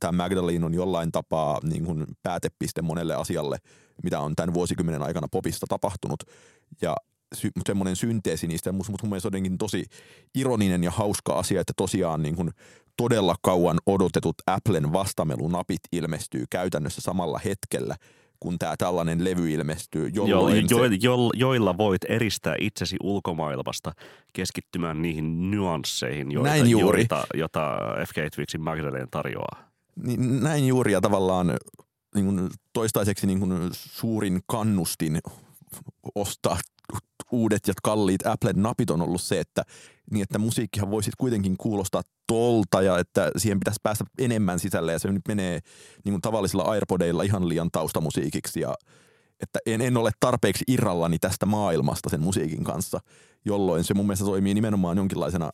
tämä Magdalene on jollain tapaa niin kuin päätepiste monelle asialle, mitä on tämän vuosikymmenen aikana popista tapahtunut. Ja sy- semmoinen synteesi niistä, mutta mun mielestä jotenkin tosi ironinen ja hauska asia, että tosiaan niin kuin todella kauan odotetut Applen vastamelunapit ilmestyy käytännössä samalla hetkellä, kun tämä tällainen levy ilmestyy, Jo, jolloin jo, se, jo, joilla voit eristää itsesi ulkomaailmasta keskittymään niihin nyansseihin, joita, Näin juuri. joita, jota FK Twixin Magdalene tarjoaa. niin näin juuri ja tavallaan niin kuin toistaiseksi niin kuin suurin kannustin ostaa uudet ja kalliit Applen napit on ollut se, että, niin että musiikkihan voisi kuitenkin kuulostaa tolta ja että siihen pitäisi päästä enemmän sisälle ja se nyt menee niin kuin tavallisilla AirPodeilla ihan liian taustamusiikiksi ja että en, en ole tarpeeksi irrallani tästä maailmasta sen musiikin kanssa, jolloin se mun mielestä toimii nimenomaan jonkinlaisena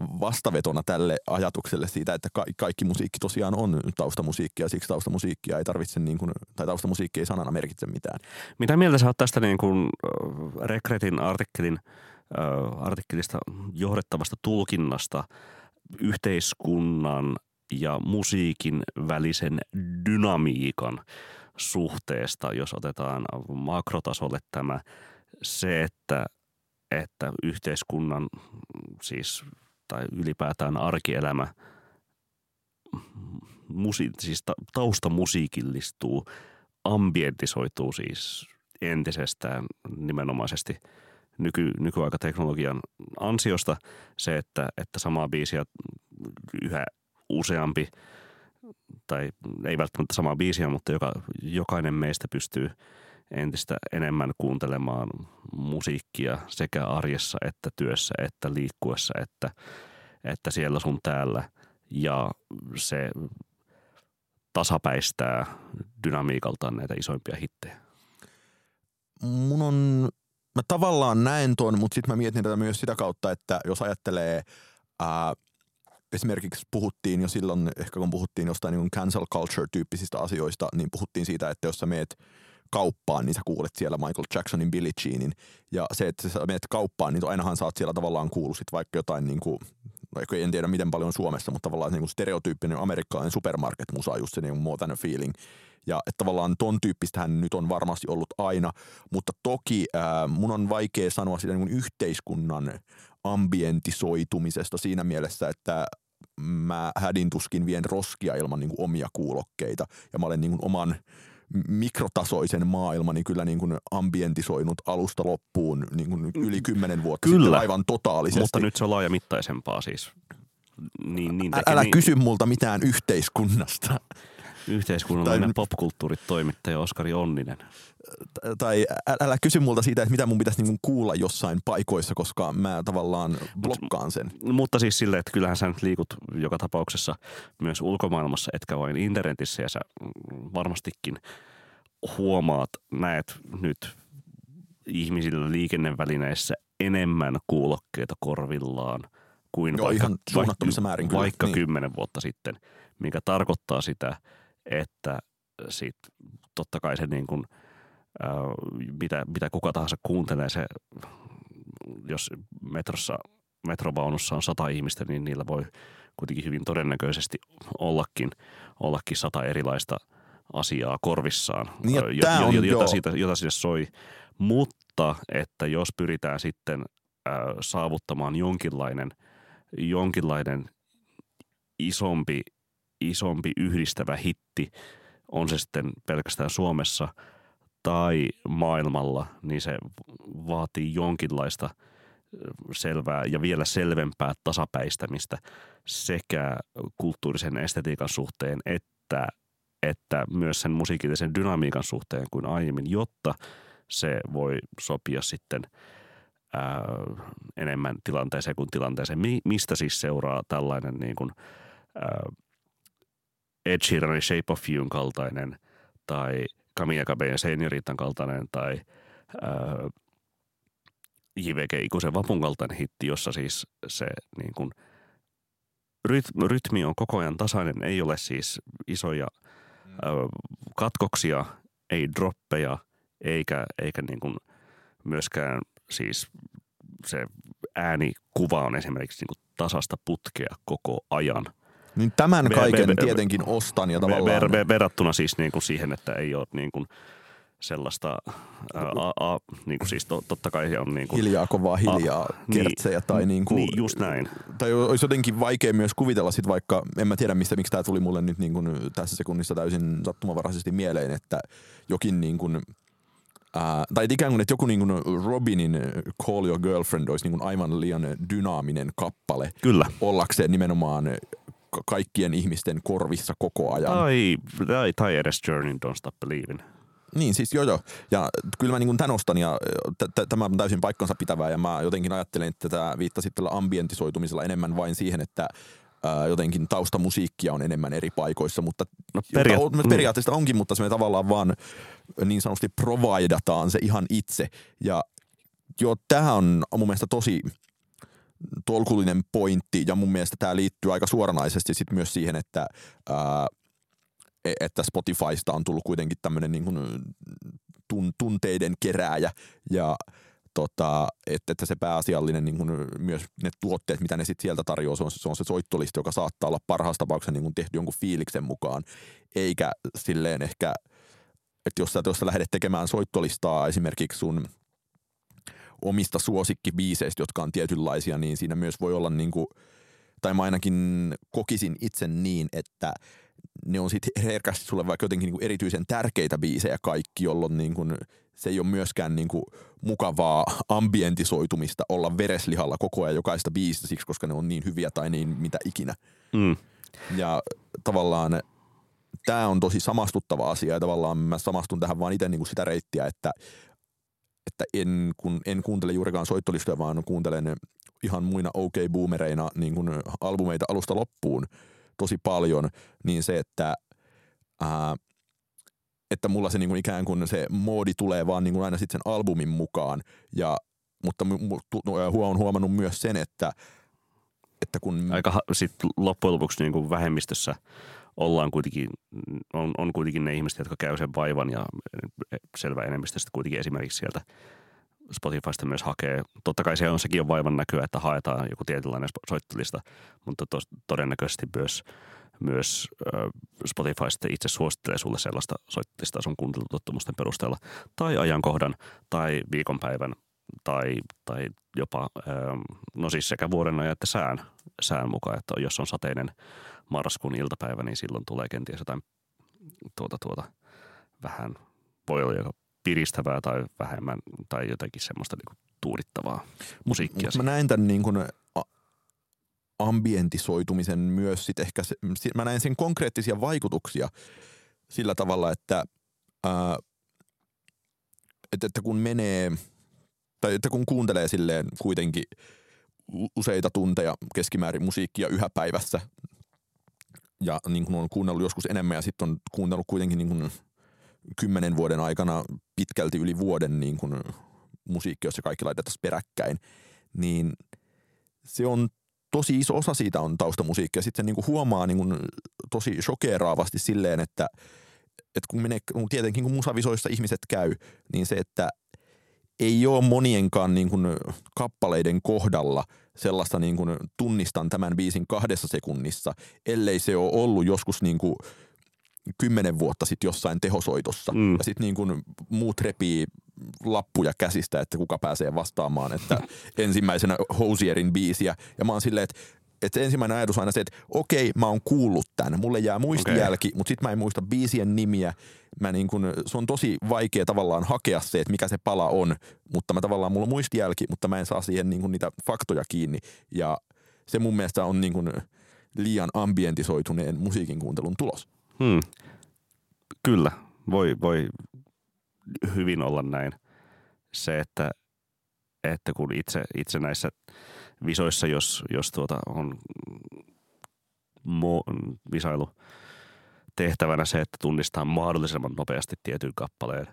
vastavetona tälle ajatukselle siitä, että ka- kaikki musiikki tosiaan on taustamusiikkia siksi taustamusiikkia ei tarvitse, niin kuin, tai taustamusiikki ei sanana merkitse mitään. Mitä mieltä sä oot tästä niin kuin äh, Rekretin artikkelin, äh, artikkelista johdettavasta tulkinnasta yhteiskunnan ja musiikin välisen dynamiikan suhteesta, jos otetaan makrotasolle tämä se, että, että yhteiskunnan siis tai ylipäätään arkielämä musi, siis ta, taustamusiikillistuu, ambientisoituu siis entisestään nimenomaisesti nyky, nykyaikateknologian ansiosta. Se, että, että samaa biisiä yhä useampi, tai ei välttämättä samaa biisiä, mutta joka, jokainen meistä pystyy entistä enemmän kuuntelemaan musiikkia sekä arjessa että työssä että liikkuessa että, että siellä sun täällä. Ja se tasapäistää dynamiikaltaan näitä isoimpia hittejä. Mun on, mä tavallaan näen ton, mutta sitten mä mietin tätä myös sitä kautta, että jos ajattelee, ää, esimerkiksi puhuttiin jo silloin, ehkä kun puhuttiin jostain niin cancel culture-tyyppisistä asioista, niin puhuttiin siitä, että jos sä meet kauppaan, niin sä kuulet siellä Michael Jacksonin Billie Jeanin. Ja se, että sä menet kauppaan, niin ainahan sä oot siellä tavallaan kuullut sit vaikka jotain niin kuin, vaikka en tiedä miten paljon Suomessa, mutta tavallaan niin kuin stereotyyppinen amerikkalainen supermarket-musa, just se niin kuin more than a feeling. Ja että tavallaan ton tyyppistähän nyt on varmasti ollut aina, mutta toki ää, mun on vaikea sanoa sitä niin yhteiskunnan ambientisoitumisesta siinä mielessä, että mä hädin tuskin vien roskia ilman niin kuin omia kuulokkeita ja mä olen niin kuin oman mikrotasoisen maailmani kyllä niin kuin ambientisoinut alusta loppuun niin kuin yli kymmenen vuotta Kyllä. sitten aivan totaalisesti. Mutta nyt se on laajamittaisempaa siis. Niin, niin Ä- Älä niin, kysy multa mitään yhteiskunnasta. Yhteiskunnallinen popkulttuuritoimittaja Oskari Onninen. Tai älä kysy multa siitä, että mitä mun pitäisi niin kuin kuulla jossain paikoissa, koska mä tavallaan blokkaan sen. Mutta siis silleen, että kyllähän sä nyt liikut joka tapauksessa myös ulkomaailmassa, etkä vain internetissä ja sä varmastikin huomaat, näet nyt ihmisillä liikennevälineissä enemmän kuulokkeita korvillaan kuin Joo, vaikka, ihan suunnattomissa määrin kyllä, vaikka niin. kymmenen vuotta sitten, mikä tarkoittaa sitä, että sit totta kai se niin kuin, ää, mitä, mitä kuka tahansa kuuntelee, se, jos metrossa, metrovaunussa on sata ihmistä, niin niillä voi kuitenkin hyvin todennäköisesti ollakin, ollakin sata erilaista asiaa korvissaan, Niin ja jo- jo- on jota, joo. siitä, jota sinne soi. Mutta että jos pyritään sitten ää, saavuttamaan jonkinlainen jonkinlainen isompi, isompi yhdistävä hitti, on se sitten pelkästään Suomessa tai maailmalla, niin se vaatii jonkinlaista selvää ja vielä selvempää tasapäistämistä sekä kulttuurisen estetiikan suhteen että, että myös sen musiikillisen dynamiikan suhteen kuin aiemmin, jotta se voi sopia sitten ää, enemmän tilanteeseen kuin tilanteeseen. Mi, mistä siis seuraa tällainen niin kuin, ää, Ed Sheeranin Shape of You kaltainen tai Camilla Cabello Senioritan kaltainen tai ää, JVG Ikuisen vapun kaltainen hitti, jossa siis se niin kuin, rytmi, rytmi on koko ajan tasainen, ei ole siis isoja mm. ää, katkoksia, ei droppeja, eikä, eikä niin kuin myöskään siis se äänikuva on esimerkiksi niin kuin tasasta putkea koko ajan. Niin tämän kaiken tietenkin ostan ja tavallaan... Ver, ver, verrattuna siis niin kuin siihen, että ei ole niin kuin sellaista, ää, a, niin kuin siis to, totta kai on niin kuin, Hiljaa kovaa hiljaa a, niin, kertsejä tai niin kuin, niin, just näin. Tai olisi jotenkin vaikea myös kuvitella sit vaikka, en mä tiedä mistä, miksi tämä tuli mulle nyt niin kuin tässä sekunnissa täysin sattumavaraisesti mieleen, että jokin niin kuin, Ää, tai ikään kuin, että joku niin kuin Robinin Call Your Girlfriend olisi niin kuin aivan liian dynaaminen kappale. Kyllä. Ollakseen nimenomaan kaikkien ihmisten korvissa koko ajan. Tai, tai, tai edes Journey Don't Stop Believing. Niin, siis joo joo. Ja kyllä mä niin tämän ostan ja tämä on täysin paikkansa pitävää ja mä jotenkin ajattelen, että tämä viittasit tällä ambientisoitumisella enemmän vain siihen, että jotenkin taustamusiikkia on enemmän eri paikoissa, mutta no, peria- mm. periaatteessa onkin, mutta se me tavallaan vaan niin sanotusti providataan se ihan itse. Ja joo, tähän on mun mielestä tosi tolkullinen pointti ja mun mielestä tämä liittyy aika suoranaisesti sit myös siihen, että ää, e, että Spotifysta on tullut kuitenkin tämmöinen niin tun, tunteiden kerääjä ja tota, että, että se pääasiallinen niin kuin myös ne tuotteet, mitä ne sitten sieltä tarjoaa, se on, se on se soittolisti, joka saattaa olla parhaassa tapauksessa niin tehty jonkun fiiliksen mukaan, eikä silleen ehkä, että jos sä, jos sä lähdet tekemään soittolistaa esimerkiksi sun omista suosikkibiiseistä, jotka on tietynlaisia, niin siinä myös voi olla niin kuin, tai mä ainakin kokisin itse niin, että ne on sitten herkästi sulle vaikka jotenkin niin kuin erityisen tärkeitä biisejä kaikki, jolloin niin kuin se ei ole myöskään niin kuin mukavaa ambientisoitumista olla vereslihalla koko ajan jokaista biisistä siksi, koska ne on niin hyviä tai niin mitä ikinä. Mm. Ja tavallaan tämä on tosi samastuttava asia ja tavallaan mä samastun tähän vaan itse niin kuin sitä reittiä, että, että en, kun, en kuuntele juurikaan soittolistoja, vaan kuuntelen ihan muina OK-boomereina OK niin kuin albumeita alusta loppuun tosi paljon, niin se, että ää, että mulla se niin kuin ikään kuin se moodi tulee vaan niin kuin aina sitten sen albumin mukaan. Ja, mutta on huomannut myös sen, että, että kun... Aika sitten loppujen lopuksi niin kuin vähemmistössä ollaan kuitenkin, on, on kuitenkin ne ihmiset, jotka käy sen vaivan ja selvä enemmistö sitten kuitenkin esimerkiksi sieltä Spotifysta myös hakee. Totta kai se on sekin on vaivan näkyä, että haetaan joku tietynlainen soittolista, mutta tos, todennäköisesti myös – myös Spotify sitten itse suosittelee sulle sellaista soittelista sun kuuntelutottumusten perusteella tai ajankohdan tai viikonpäivän tai, tai jopa, no siis sekä vuoden ajan että sään, sään mukaan, että jos on sateinen marraskuun iltapäivä, niin silloin tulee kenties jotain tuota, tuota, vähän, voi olla joko piristävää tai vähemmän tai jotenkin semmoista niin tuudittavaa musiikkia. Mä näen tämän niin kuin ambientisoitumisen myös sit ehkä, se, mä näen sen konkreettisia vaikutuksia sillä tavalla, että, ää, että, että kun menee, tai että kun kuuntelee silleen kuitenkin useita tunteja keskimäärin musiikkia yhä päivässä, ja niin kuin on kuunnellut joskus enemmän ja sitten on kuunnellut kuitenkin niin kuin kymmenen vuoden aikana pitkälti yli vuoden niin kuin musiikki, jos se kaikki laitettaisiin peräkkäin, niin se on tosi iso osa siitä on taustamusiikkia. Sitten se niin kuin huomaa niin kuin tosi shokeraavasti silleen, että, että kun menee, kun tietenkin kun musavisoissa ihmiset käy, niin se, että ei ole monienkaan niin kuin kappaleiden kohdalla sellaista niin kuin tunnistan tämän biisin kahdessa sekunnissa, ellei se ole ollut joskus niin kuin kymmenen vuotta sitten jossain tehosoitossa. Mm. Ja sitten niin kuin muut repii lappuja käsistä, että kuka pääsee vastaamaan, että ensimmäisenä Hosierin biisiä. Ja mä oon silleen, että että ensimmäinen ajatus on aina se, että okei, mä oon kuullut tämän. Mulle jää muistijälki, mutta sitten mä en muista biisien nimiä. Mä niin kun, se on tosi vaikea tavallaan hakea se, että mikä se pala on, mutta mä tavallaan, mulla on muistijälki, mutta mä en saa siihen niin kun niitä faktoja kiinni. Ja se mun mielestä on niin kun liian ambientisoituneen musiikin kuuntelun tulos. Hmm. Kyllä, voi, voi hyvin olla näin. Se, että, että kun itse, itse näissä visoissa, jos, jos tuota on mo, visailu tehtävänä se, että tunnistaa mahdollisimman nopeasti tietyn kappaleen.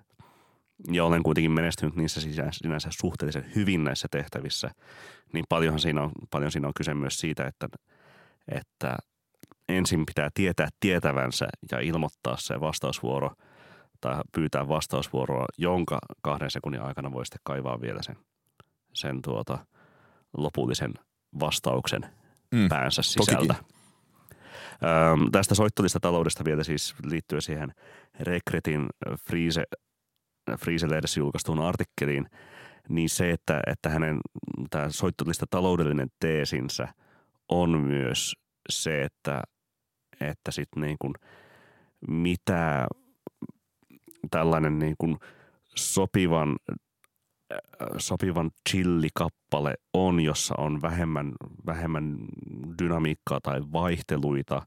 Ja olen kuitenkin menestynyt niissä sinänsä suhteellisen hyvin näissä tehtävissä, niin paljonhan siinä on, paljon siinä on kyse myös siitä, että, että ensin pitää tietää tietävänsä ja ilmoittaa se vastausvuoro tai pyytää vastausvuoroa, jonka kahden sekunnin aikana voi sitten kaivaa vielä sen, sen tuota, lopullisen vastauksen mm, päänsä sisältä. Öm, tästä soittolista taloudesta vielä siis liittyen siihen Rekretin Friise, Friise-lehdessä julkaistuun artikkeliin, niin se, että, että hänen tämä soittolista taloudellinen teesinsä on myös se, että, että sitten niin kuin mitä tällainen niin kuin sopivan sopivan chillikappale on, jossa on vähemmän, vähemmän dynamiikkaa tai vaihteluita,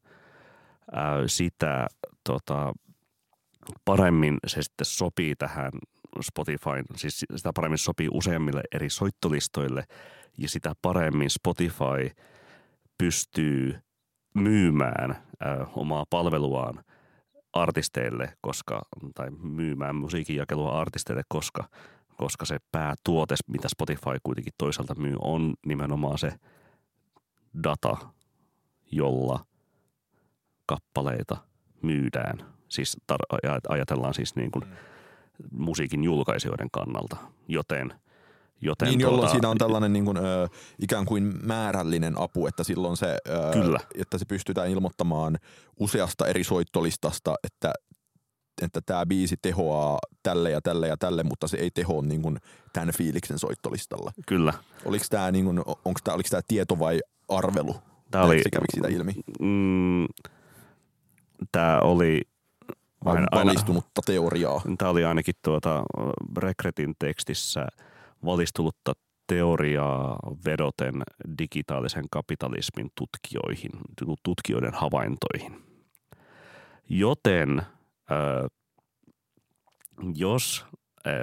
ää, sitä tota, paremmin se sitten sopii tähän Spotify, siis sitä paremmin sopii useimmille eri soittolistoille ja sitä paremmin Spotify pystyy myymään ää, omaa palveluaan artisteille, koska, tai myymään musiikinjakelua artisteille, koska koska se päätuote, mitä Spotify kuitenkin toisaalta myy, on nimenomaan se data, jolla kappaleita myydään. Siis tar- ajatellaan siis niin kuin musiikin julkaisijoiden kannalta, joten – Joten niin, jolloin tuota, siinä on tällainen niin kuin, ö, ikään kuin määrällinen apu, että silloin se, ö, kyllä. että se pystytään ilmoittamaan useasta eri soittolistasta, että että tämä biisi tehoaa tälle ja tälle ja tälle, mutta se ei tehoa niin kuin tämän fiiliksen soittolistalla. Kyllä. Oliko tämä, niin kuin, onko tämä, oliko tämä tieto vai arvelu? Tämä oli, kävikö sitä ilmi? Mm, tämä oli vai aina, valistunutta teoriaa? Tämä oli ainakin tuota Rekretin tekstissä valistunutta teoriaa vedoten digitaalisen kapitalismin tutkijoihin, tutkijoiden havaintoihin. Joten jos,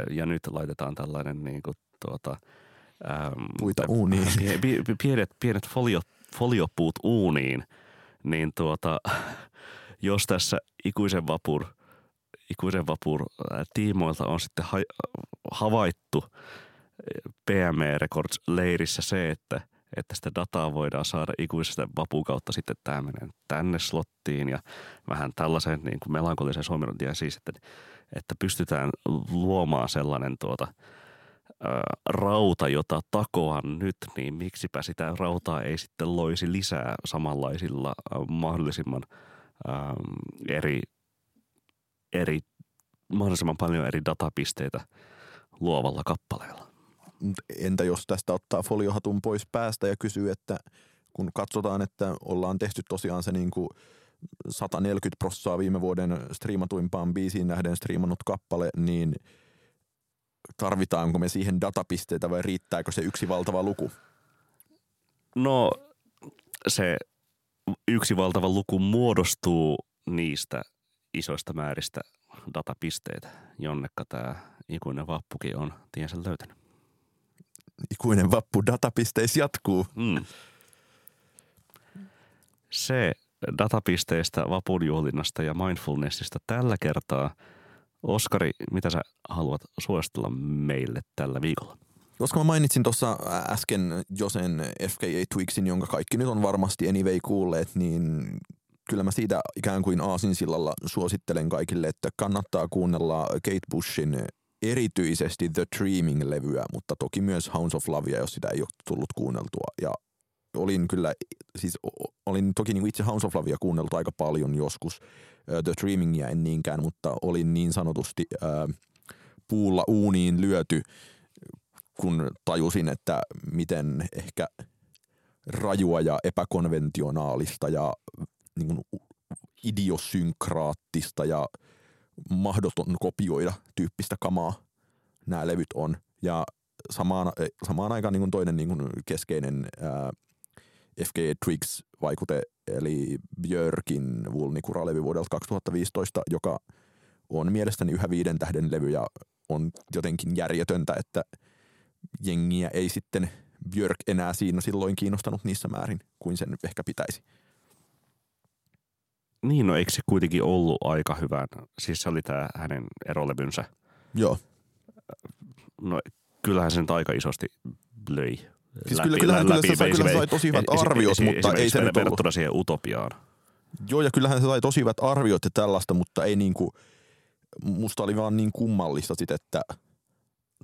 ja nyt laitetaan tällainen niin kuin, tuota, äm, Puita uuniin. Pienet, pienet folio, foliopuut uuniin, niin tuota, jos tässä ikuisen vapur, ikuisen vapur tiimoilta on sitten ha, havaittu PME Records leirissä se, että – että sitä dataa voidaan saada ikuisesta vapun kautta sitten tämä menee tänne slottiin ja vähän tällaisen niin kuin melankolisen suomennointia siis, että, että pystytään luomaan sellainen tuota, ää, rauta, jota takoa nyt, niin miksipä sitä rautaa ei sitten loisi lisää samanlaisilla ää, mahdollisimman ää, eri, eri, mahdollisimman paljon eri datapisteitä luovalla kappaleella entä jos tästä ottaa foliohatun pois päästä ja kysyy, että kun katsotaan, että ollaan tehty tosiaan se niin kuin 140 prossaa viime vuoden striimatuimpaan biisiin nähden striimannut kappale, niin tarvitaanko me siihen datapisteitä vai riittääkö se yksi valtava luku? No se yksi valtava luku muodostuu niistä isoista määristä datapisteitä, jonnekka tämä ikuinen vappukin on tiensä löytänyt ikuinen vappu datapisteis jatkuu. Mm. Se datapisteistä, vapunjuhlinnasta ja mindfulnessista tällä kertaa. Oskari, mitä sä haluat suositella meille tällä viikolla? Koska mä mainitsin tuossa äsken jo sen FKA Twixin, jonka kaikki nyt on varmasti anyway kuulleet, niin kyllä mä siitä ikään kuin aasinsillalla suosittelen kaikille, että kannattaa kuunnella Kate Bushin erityisesti The Dreaming-levyä, mutta toki myös Hounds of Lovea, jos sitä ei ole tullut kuunneltua. Ja olin kyllä, siis olin toki niin itse Hounds of Lovea kuunnellut aika paljon joskus. The Dreamingia en niinkään, mutta olin niin sanotusti äh, puulla uuniin lyöty, kun tajusin, että miten ehkä rajua ja epäkonventionaalista ja niin kuin idiosynkraattista ja mahdoton kopioida tyyppistä kamaa nämä levyt on. Ja samaan, samaan aikaan niin kuin toinen niin kuin keskeinen ää, FG Twigs-vaikute, eli Björkin Vulnikura-levy vuodelta 2015, joka on mielestäni yhä viiden tähden levy ja on jotenkin järjetöntä, että jengiä ei sitten Björk enää siinä silloin kiinnostanut niissä määrin kuin sen ehkä pitäisi. Niin, no eikö se kuitenkin ollut aika hyvä? Siis se oli tämä hänen erolevynsä. Joo. No kyllähän se nyt aika isosti löi. Siis kyllä, kyllähän, kyllä, se, kyllä se sai tosi hyvät arviot, mutta ei se nyt ollut. siihen utopiaan. Joo, ja kyllähän se sai tosi hyvät arviot ja tällaista, mutta ei niinku, musta oli vaan niin kummallista sit, että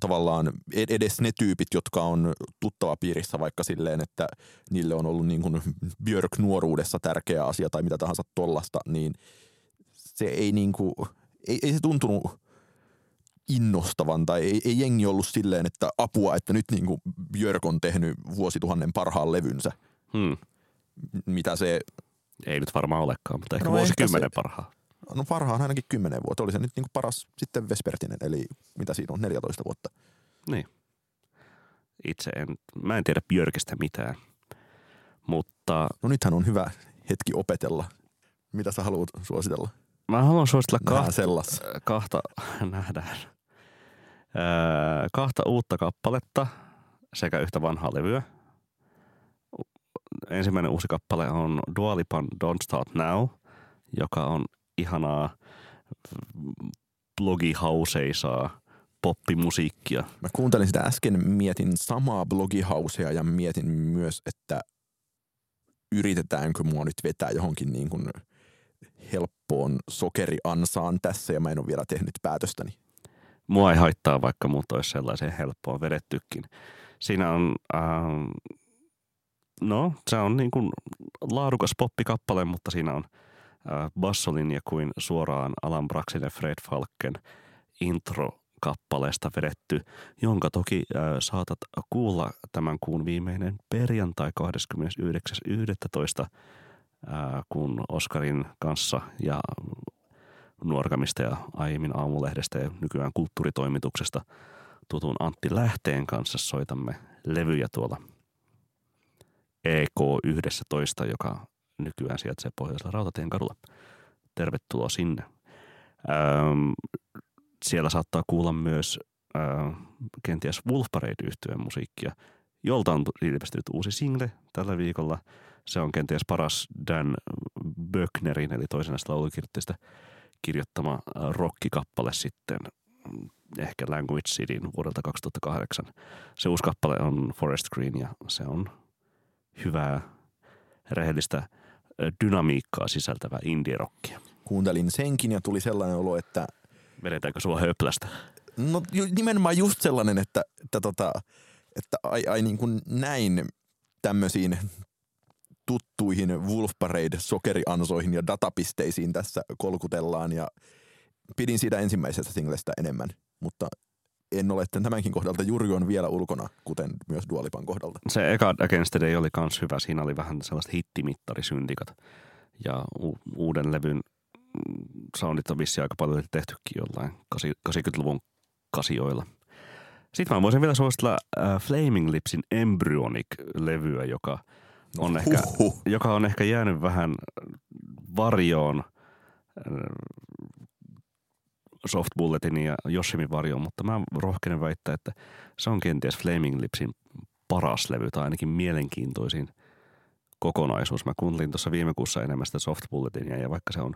tavallaan edes ne tyypit, jotka on tuttava piirissä vaikka silleen, että niille on ollut niin kuin Björk nuoruudessa tärkeä asia tai mitä tahansa tollasta, niin se ei niin kuin, ei, ei se tuntunut innostavan tai ei, ei jengi ollut silleen, että apua, että nyt niin kuin Björk on tehnyt vuosituhannen parhaan levynsä. Hmm. Mitä se... Ei nyt varmaan olekaan, mutta ehkä no vuosikymmenen se, parhaan. No parhaan ainakin kymmenen vuotta. Oli se nyt niin kuin paras sitten Vespertinen, eli mitä siinä on, 14 vuotta. Niin. Itse en, mä en tiedä Björkistä mitään, mutta... No nythän on hyvä hetki opetella. Mitä sä haluat suositella? Mä haluan suositella kahta, kahta, nähdään, öö, kahta uutta kappaletta sekä yhtä vanhaa levyä. Ensimmäinen uusi kappale on Dualipan Don't Start Now, joka on ihanaa blogihauseisaa poppimusiikkia. Mä kuuntelin sitä äsken, mietin samaa blogihausea ja mietin myös, että yritetäänkö mua nyt vetää johonkin niin kuin helppoon sokeriansaan tässä ja mä en ole vielä tehnyt päätöstäni. Mua ei haittaa, vaikka muut olisi sellaiseen helppoon vedettykin. Siinä on, ähm, no se on niin kuin laadukas poppikappale, mutta siinä on äh, bassolinja kuin suoraan Alan Braxin ja Fred Falken intro kappaleesta vedetty, jonka toki äh, saatat kuulla tämän kuun viimeinen perjantai 29.11 kun Oskarin kanssa ja Nuorkamista ja aiemmin Aamulehdestä ja nykyään kulttuuritoimituksesta tutun Antti Lähteen kanssa soitamme levyjä tuolla EK11, joka nykyään sijaitsee Pohjoisella Rautatien kadulla. Tervetuloa sinne. Ähm, siellä saattaa kuulla myös äh, kenties Wolf Parade musiikkia, jolta on ilmestynyt uusi single tällä viikolla – se on kenties paras Dan Böcknerin, eli toisen näistä laulukirjoittajista, kirjoittama rockikappale sitten ehkä Language Cityn vuodelta 2008. Se uusi kappale on Forest Green ja se on hyvää, rehellistä dynamiikkaa sisältävää indie-rockia. Kuuntelin senkin ja tuli sellainen olo, että... Vedetäänkö sua höplästä? No nimenomaan just sellainen, että, että, tota, että ai, ai niin kuin näin tämmöisiin tuttuihin Wolf Parade sokeriansoihin ja datapisteisiin tässä kolkutellaan ja pidin siitä ensimmäisestä singlestä enemmän, mutta en ole tämänkin kohdalta. Juri on vielä ulkona, kuten myös Dualipan kohdalta. Se eka Against the Day oli kans hyvä. Siinä oli vähän sellaista hittimittarisyndikat ja u- uuden levyn soundit on vissiin aika paljon tehtykin jollain 80-luvun kasioilla. Sitten mä voisin vielä suositella äh, Flaming Lipsin Embryonic-levyä, joka – on ehkä, joka on ehkä jäänyt vähän varjoon äh, Soft Bulletin ja Yoshimin varjoon, mutta mä rohkenen väittää, että se on kenties Flaming Lipsin paras levy tai ainakin mielenkiintoisin kokonaisuus. Mä kuuntelin tuossa viime kuussa enemmän sitä Soft Bulletinia ja vaikka se on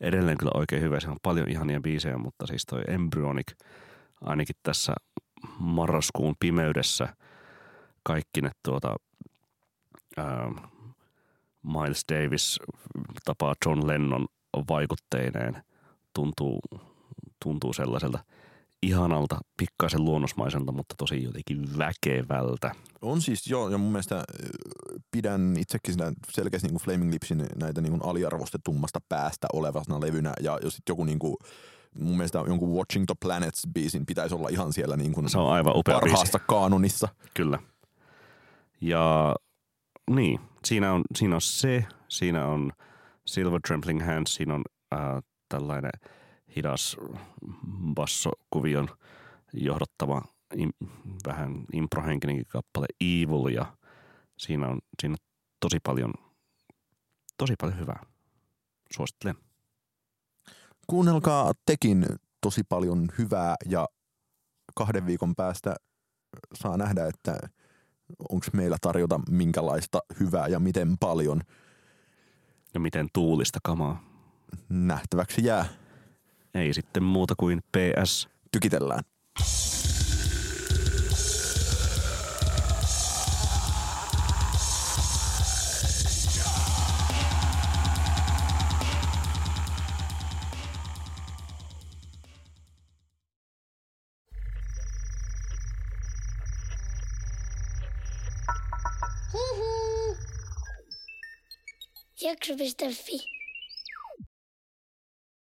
edelleen kyllä oikein hyvä, se on paljon ihania biisejä, mutta siis toi Embryonic ainakin tässä marraskuun pimeydessä kaikki ne tuota äh, Miles Davis tapaa John Lennon vaikutteineen tuntuu, tuntuu sellaiselta ihanalta, pikkaisen luonnosmaiselta, mutta tosi jotenkin väkevältä. On siis joo, ja mun mielestä pidän itsekin sitä selkeästi niin kuin Flaming Lipsin näitä niin kuin aliarvostetummasta päästä olevana levynä, ja jos sitten joku niin kuin mun mielestä jonkun Watching the Planets-biisin pitäisi olla ihan siellä niin kuin Se on aivan upea parhaassa biisi. kaanonissa. Kyllä. Ja niin, siinä on, siinä on se, siinä on Silver Trampling Hands, siinä on äh, tällainen hidas bassokuvion johdottava im, vähän improhenkinenkin kappale Evil ja siinä on, siinä on tosi paljon, tosi paljon hyvää. Suosittelen. Kuunnelkaa tekin tosi paljon hyvää ja kahden viikon päästä saa nähdä, että onko meillä tarjota minkälaista hyvää ja miten paljon. Ja miten tuulista kamaa. Nähtäväksi jää. Ei sitten muuta kuin PS. Tykitellään. Jakso.fi